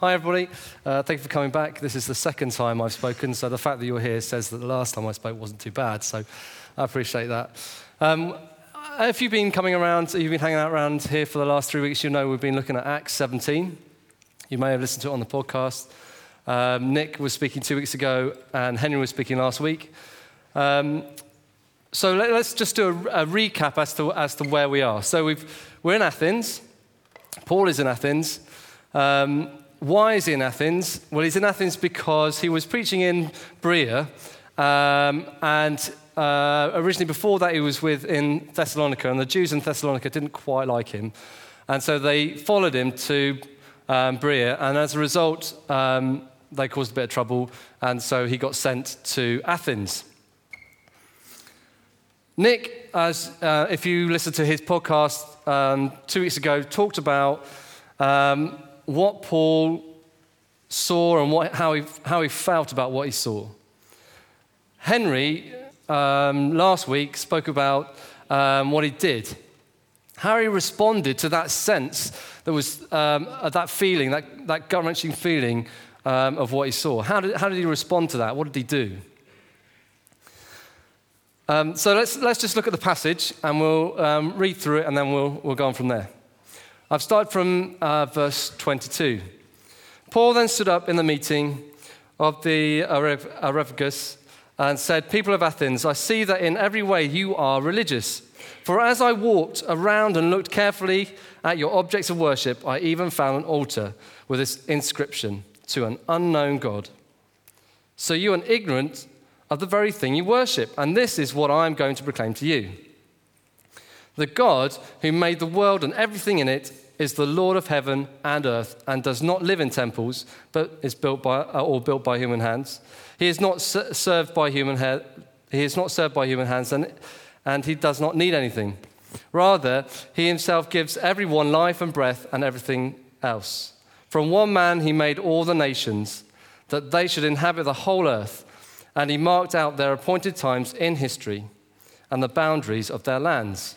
Hi, everybody. Uh, thank you for coming back. This is the second time I've spoken, so the fact that you're here says that the last time I spoke wasn't too bad, so I appreciate that. Um, if you've been coming around, you've been hanging out around here for the last three weeks, you know we've been looking at Acts 17. You may have listened to it on the podcast. Um, Nick was speaking two weeks ago, and Henry was speaking last week. Um, so let, us just do a, a, recap as to, as to where we are. So we've, we're in Athens. Paul is in Athens. Um, why is he in Athens? Well, he's in Athens because he was preaching in Berea, um, and uh, originally before that he was with in Thessalonica, and the Jews in Thessalonica didn't quite like him, and so they followed him to um, Berea, and as a result, um, they caused a bit of trouble, and so he got sent to Athens. Nick, as uh, if you listened to his podcast um, two weeks ago, talked about um, what Paul saw and what, how, he, how he felt about what he saw. Henry, um, last week, spoke about um, what he did, how he responded to that sense that was um, that feeling, that, that gut wrenching feeling um, of what he saw. How did, how did he respond to that? What did he do? Um, so let's, let's just look at the passage and we'll um, read through it and then we'll, we'll go on from there. I've started from uh, verse 22. Paul then stood up in the meeting of the Areopagus and said, People of Athens, I see that in every way you are religious. For as I walked around and looked carefully at your objects of worship, I even found an altar with this inscription to an unknown God. So you are ignorant of the very thing you worship, and this is what I am going to proclaim to you. The God who made the world and everything in it is the Lord of heaven and earth and does not live in temples, but is built by, or built by human hands. He is not served by human ha- he is not served by human hands, and, and he does not need anything. Rather, he himself gives everyone life and breath and everything else. From one man he made all the nations, that they should inhabit the whole earth, and he marked out their appointed times in history and the boundaries of their lands.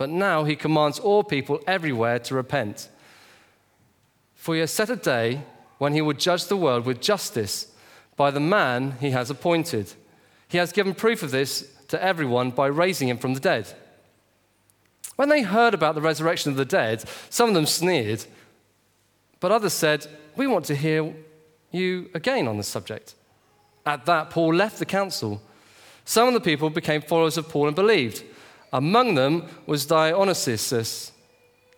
but now he commands all people everywhere to repent. For he has set a day when he will judge the world with justice by the man he has appointed. He has given proof of this to everyone by raising him from the dead. When they heard about the resurrection of the dead, some of them sneered, but others said, We want to hear you again on this subject. At that, Paul left the council. Some of the people became followers of Paul and believed. Among them was Dionysius.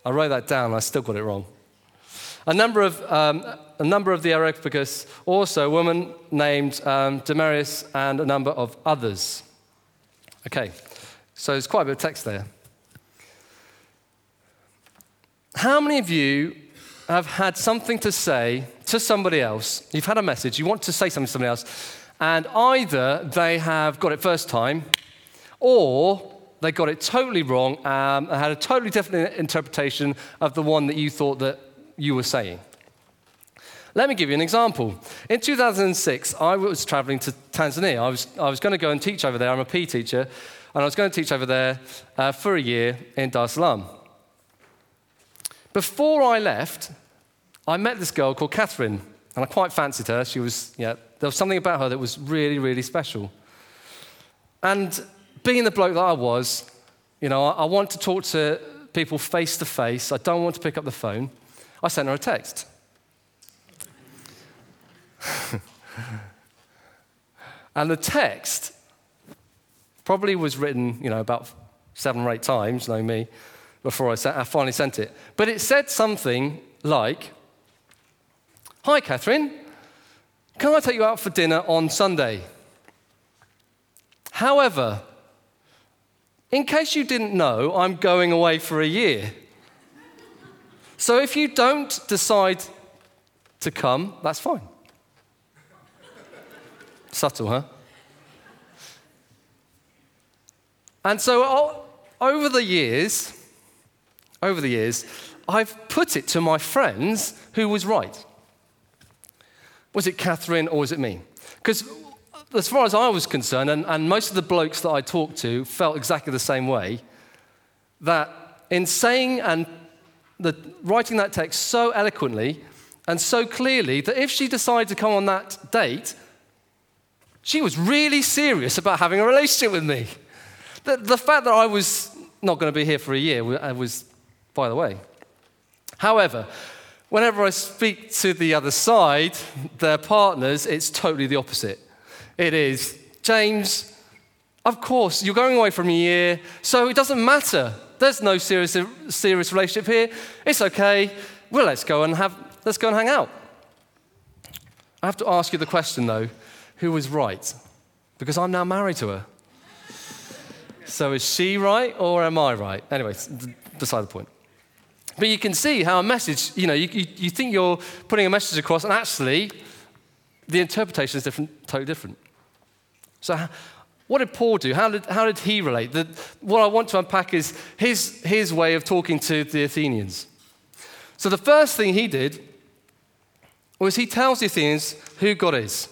I wrote that down, I still got it wrong. A number of, um, a number of the Areopagus, also a woman named um, Damaris, and a number of others. Okay, so there's quite a bit of text there. How many of you have had something to say to somebody else? You've had a message, you want to say something to somebody else, and either they have got it first time, or they got it totally wrong um, and had a totally different interpretation of the one that you thought that you were saying. Let me give you an example. In 2006, I was traveling to Tanzania. I was, I was going to go and teach over there. I'm a PE teacher, and I was going to teach over there uh, for a year in Dar es Salaam. Before I left, I met this girl called Catherine, and I quite fancied her. She was, yeah, there was something about her that was really, really special. And being the bloke that I was, you know, I, want to talk to people face to face. I don't want to pick up the phone. I sent her a text. and the text probably was written, you know, about seven or eight times, know me, before I, sent, I finally sent it. But it said something like, Hi, Catherine. Can I take you out for dinner on Sunday? However, in case you didn't know, I'm going away for a year. So if you don't decide to come, that's fine. Subtle, huh? And so over the years, over the years, I've put it to my friends who was right. Was it Catherine or was it me? Because as far as I was concerned, and, and most of the blokes that I talked to felt exactly the same way, that in saying and the, writing that text so eloquently and so clearly that if she decided to come on that date, she was really serious about having a relationship with me. The, the fact that I was not going to be here for a year uh, was by the way. However, whenever I speak to the other side, their partners, it's totally the opposite. It is, James, of course, you're going away from a year, so it doesn't matter. There's no serious, serious relationship here. It's okay. Well, let's go and have, let's go and hang out. I have to ask you the question though who was right? Because I'm now married to her. So is she right or am I right? Anyway, beside the point. But you can see how a message, you know, you, you, you, think you're putting a message across, and actually, the interpretation is different, totally different. So, what did Paul do? How did, how did he relate? The, what I want to unpack is his, his way of talking to the Athenians. So, the first thing he did was he tells the Athenians who God is.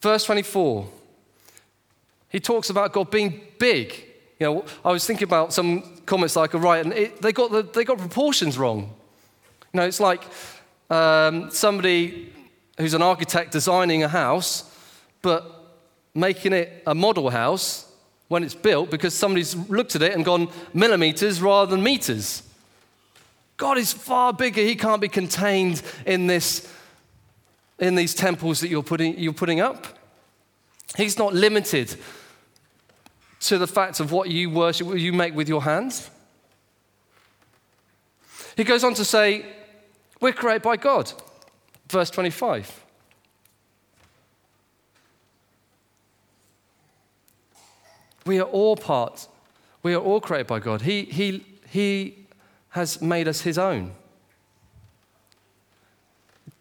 Verse 24, he talks about God being big. You know, I was thinking about some comments like, right, and it, they, got the, they got proportions wrong. You know, it's like um, somebody who's an architect designing a house, but making it a model house when it's built because somebody's looked at it and gone millimeters rather than meters. God is far bigger. He can't be contained in this in these temples that you're putting, you're putting up. He's not limited to the fact of what you worship, what you make with your hands. He goes on to say, We're created by God. Verse 25. We are all part, we are all created by God. He, he, he has made us his own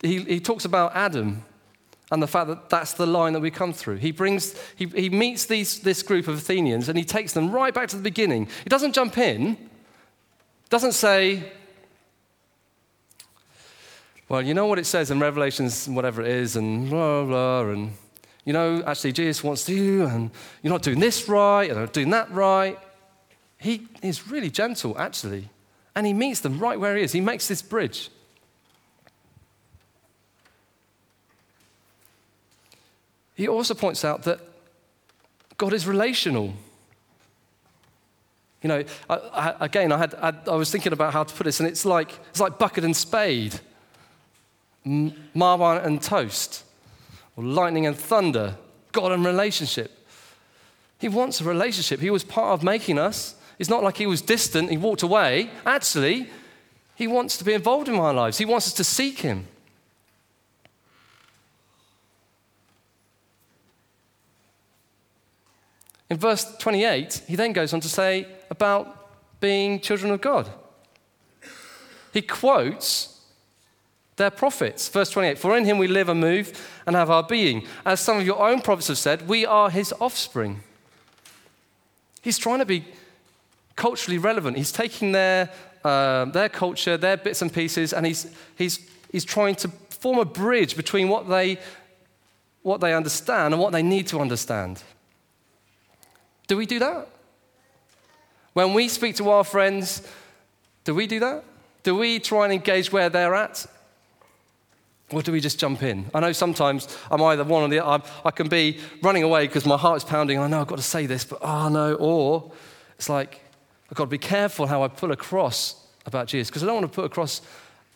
he, he talks about Adam and the fact that that's the line that we come through. He brings, he, he meets these, this group of Athenians and he takes them right back to the beginning. He doesn't jump in, doesn't say, well, you know what it says in Revelations, whatever it is, and blah, blah, and you know, actually, Jesus wants to, and you're not doing this right, and not doing that right. He is really gentle, actually. And he meets them right where he is. He makes this bridge. he also points out that God is relational. You know, I, I, again, I, had, I, I, was thinking about how to put this, and it's like, it's like bucket and spade, marmite and toast, or lightning and thunder, God and relationship. He wants a relationship. He was part of making us. It's not like he was distant, he walked away. Actually, he wants to be involved in our lives, he wants us to seek him. In verse 28, he then goes on to say about being children of God. He quotes their prophets. Verse 28 For in him we live and move and have our being. As some of your own prophets have said, we are his offspring. He's trying to be culturally relevant. He's taking their, uh, their culture, their bits and pieces, and he's, he's, he's trying to form a bridge between what they, what they understand and what they need to understand. Do we do that? When we speak to our friends, do we do that? Do we try and engage where they're at? Or do we just jump in? I know sometimes I'm either one or the other. I can be running away because my heart is pounding I know I've got to say this, but ah, oh no. Or it's like, I've got to be careful how I put across about Jesus because I don't want to put across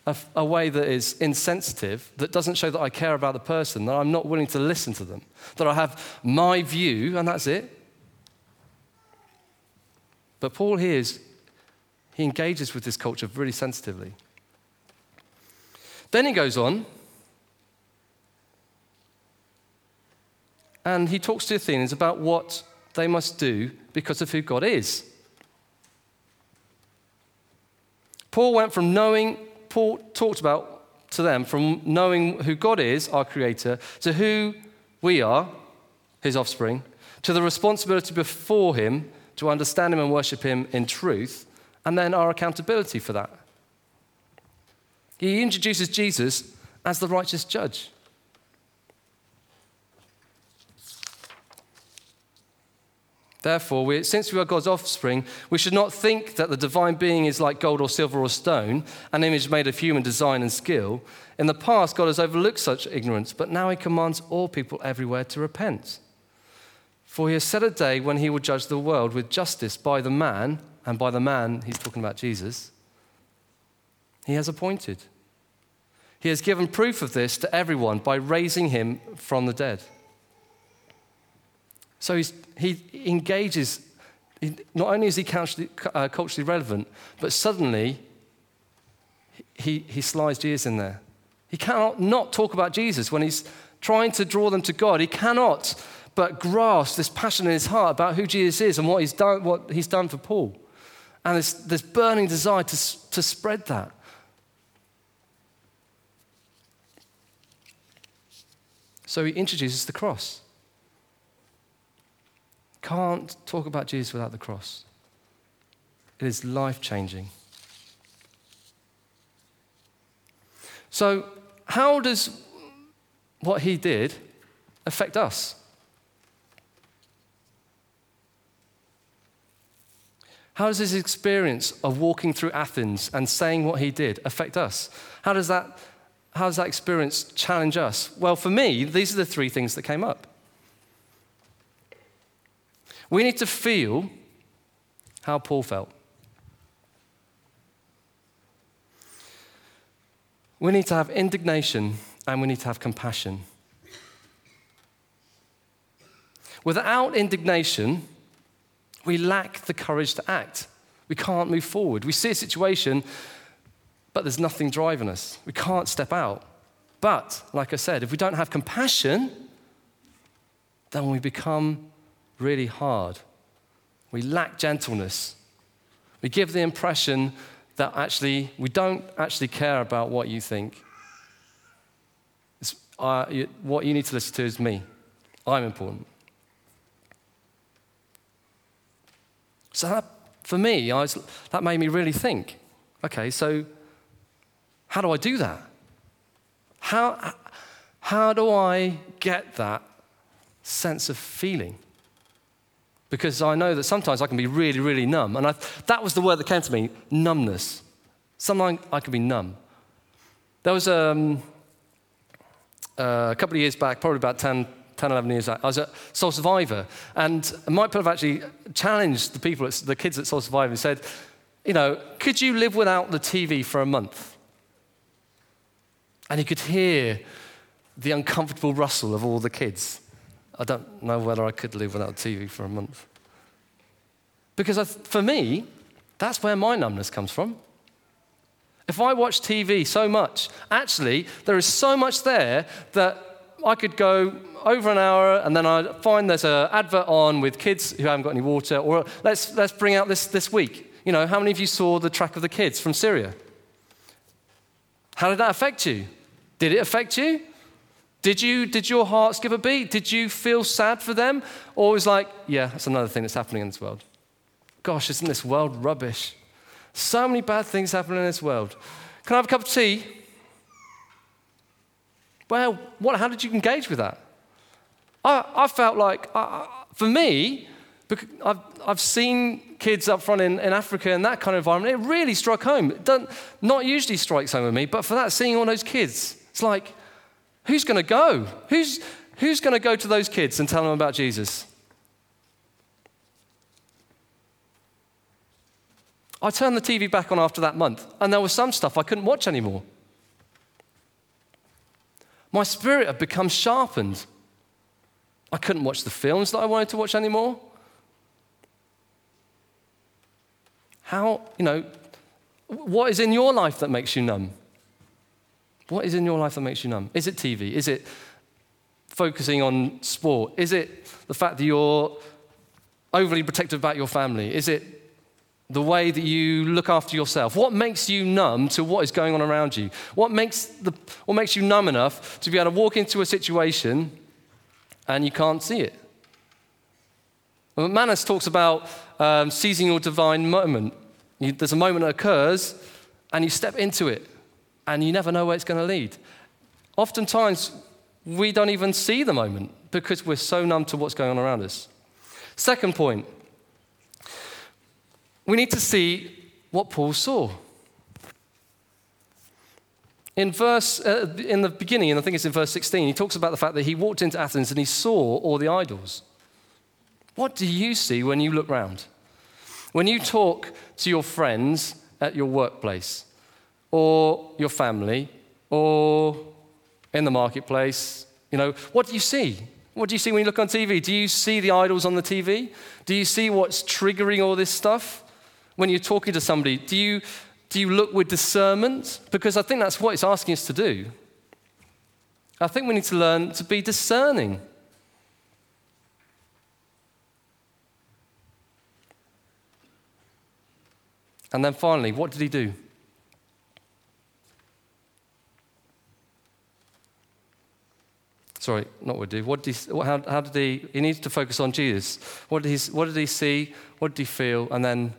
a, a, way that is insensitive, that doesn't show that I care about the person, that I'm not willing to listen to them, that I have my view and that's it. But Paul here is, he engages with this culture really sensitively. Then he goes on and he talks to the Athenians about what they must do because of who God is. Paul went from knowing Paul talked about to them from knowing who God is, our Creator, to who we are, His offspring, to the responsibility before Him to understand Him and worship Him in truth, and then our accountability for that. He introduces Jesus as the righteous judge. Therefore, we, since we are God's offspring, we should not think that the divine being is like gold or silver or stone, an image made of human design and skill. In the past, God has overlooked such ignorance, but now he commands all people everywhere to repent. For he has set a day when he will judge the world with justice by the man, and by the man, he's talking about Jesus, he has appointed. He has given proof of this to everyone by raising him from the dead. So he engages, not only is he culturally, uh, culturally relevant, but suddenly he, he slides Jesus in there. He cannot not talk about Jesus when he's trying to draw them to God. He cannot but grasp this passion in his heart about who Jesus is and what he's done, what he's done for Paul. And this, this burning desire to, to spread that. So he introduces the cross. Can't talk about Jesus without the cross. It is life changing. So, how does what he did affect us? How does his experience of walking through Athens and saying what he did affect us? How does that, how does that experience challenge us? Well, for me, these are the three things that came up. We need to feel how Paul felt. We need to have indignation and we need to have compassion. Without indignation, we lack the courage to act. We can't move forward. We see a situation, but there's nothing driving us. We can't step out. But, like I said, if we don't have compassion, then we become really hard. We lack gentleness. We give the impression that actually we don't actually care about what you think. Uh, what you need to listen to is me. I'm important. So that, for me, was, that made me really think okay, so how do I do that? How, how do I get that sense of feeling? Because I know that sometimes I can be really, really numb. And I, that was the word that came to me numbness. Sometimes I can be numb. There was um, uh, a couple of years back, probably about 10, 10 11 years back, I was at Soul Survivor. And Mike have actually challenged the people, the kids at Soul Survivor, and said, you know, could you live without the TV for a month? And you could hear the uncomfortable rustle of all the kids. I don't know whether I could live without TV for a month. Because I, for me, that's where my numbness comes from. If I watch TV so much, actually, there is so much there that I could go over an hour and then I find there's an advert on with kids who haven't got any water, or let's, let's bring out this this week. You know, how many of you saw the track of the kids from Syria? How did that affect you? Did it affect you? Did you did your heart skip a beat? Did you feel sad for them? Or was like, yeah, that's another thing that's happening in this world. Gosh, isn't this world rubbish? So many bad things happening in this world. Can I have a cup of tea? Well, what, how did you engage with that? I, I felt like, I, for me, I've, I've seen kids up front in, in Africa in that kind of environment, it really struck home. It not usually strikes home with me, but for that, seeing all those kids, it's like, Who's going to go? Who's, who's going to go to those kids and tell them about Jesus? I turned the TV back on after that month, and there was some stuff I couldn't watch anymore. My spirit had become sharpened. I couldn't watch the films that I wanted to watch anymore. How, you know, what is in your life that makes you numb? What is in your life that makes you numb? Is it TV? Is it focusing on sport? Is it the fact that you're overly protective about your family? Is it the way that you look after yourself? What makes you numb to what is going on around you? What makes, the, what makes you numb enough to be able to walk into a situation and you can't see it? Well, McManus talks about um, seizing your divine moment. You, there's a moment that occurs and you step into it and you never know where it's going to lead. Oftentimes, we don't even see the moment because we're so numb to what's going on around us. Second point we need to see what Paul saw. In verse, uh, in the beginning, and I think it's in verse 16, he talks about the fact that he walked into Athens and he saw all the idols. What do you see when you look round? When you talk to your friends at your workplace, or your family, or in the marketplace, you know, what do you see? What do you see when you look on TV? Do you see the idols on the TV? Do you see what's triggering all this stuff? when you're talking to somebody? Do you, do you look with discernment? Because I think that's what it's asking us to do. I think we need to learn to be discerning. And then finally, what did he do? Sorry, not what did he, what did he how, how did he, he needs to focus on Jesus. What did, he, what did he see? What did he feel? And then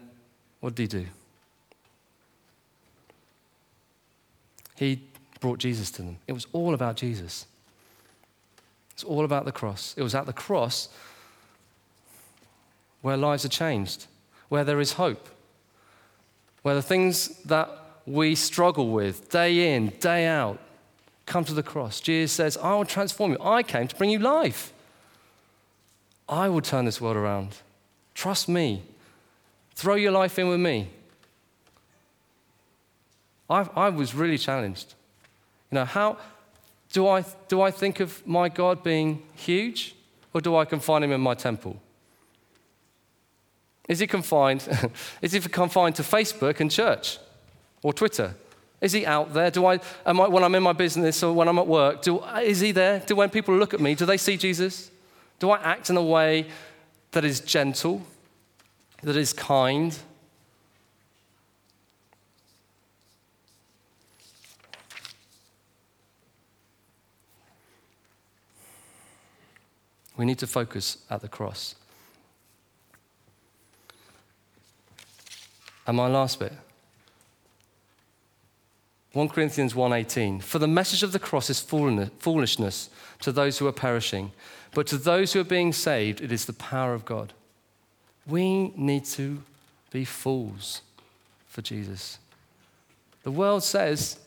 what did he do? He brought Jesus to them. It was all about Jesus. It's all about the cross. It was at the cross where lives are changed, where there is hope, where the things that we struggle with day in, day out, come to the cross. Jesus says, I will transform you. I came to bring you life. I will turn this world around. Trust me. Throw your life in with me. I, I was really challenged. You know, how do I, do I think of my God being huge, or do I confine him in my temple? Is he confined? is he confined to Facebook and church or Twitter? Is he out there? Do I, I when I'm in my business or when I'm at work, do, is he there? Do when people look at me, do they see Jesus? Do I act in a way that is gentle? that is kind. We need to focus at the cross. And my last bit. 1 Corinthians 1:18 For the message of the cross is foolishness to those who are perishing but to those who are being saved it is the power of God. We need to be fools for Jesus. The world says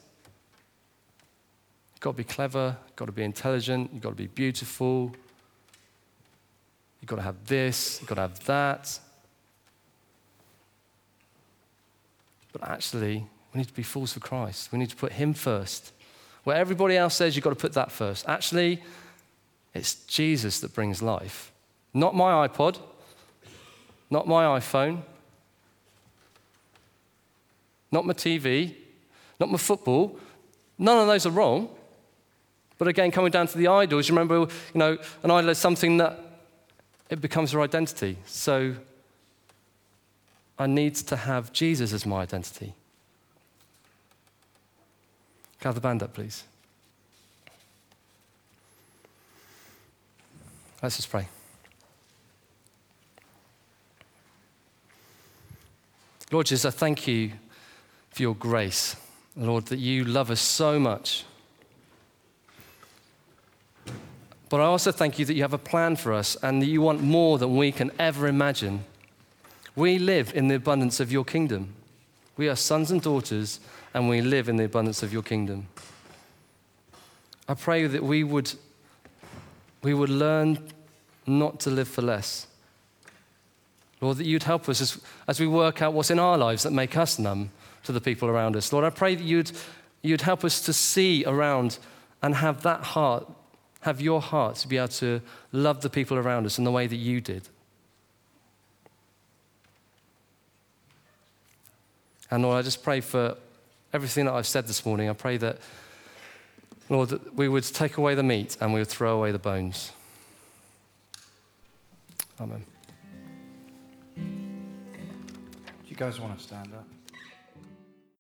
you've got to be clever, you've got to be intelligent, you've got to be beautiful, you've got to have this, you've got to have that. But actually, we need to be fools for Christ. We need to put Him first. Where everybody else says you've got to put that first. Actually, it's Jesus that brings life. Not my iPod, not my iPhone, not my TV, not my football. None of those are wrong. But again, coming down to the idols, you remember, you know, an idol is something that it becomes your identity. So I need to have Jesus as my identity. Can have the band up, please? Let's just pray. Lord Jesus, I thank you for your grace. Lord, that you love us so much. But I also thank you that you have a plan for us and that you want more than we can ever imagine. We live in the abundance of your kingdom. We are sons and daughters, and we live in the abundance of your kingdom. I pray that we would, we would learn not to live for less, Lord, that you'd help us as, as we work out what's in our lives that make us numb to the people around us. Lord, I pray that you'd, you'd help us to see around and have that heart, have your heart to be able to love the people around us in the way that you did. And Lord, I just pray for everything that I've said this morning. I pray that, Lord, that we would take away the meat and we would throw away the bones. Amen. Do you guys want to stand up?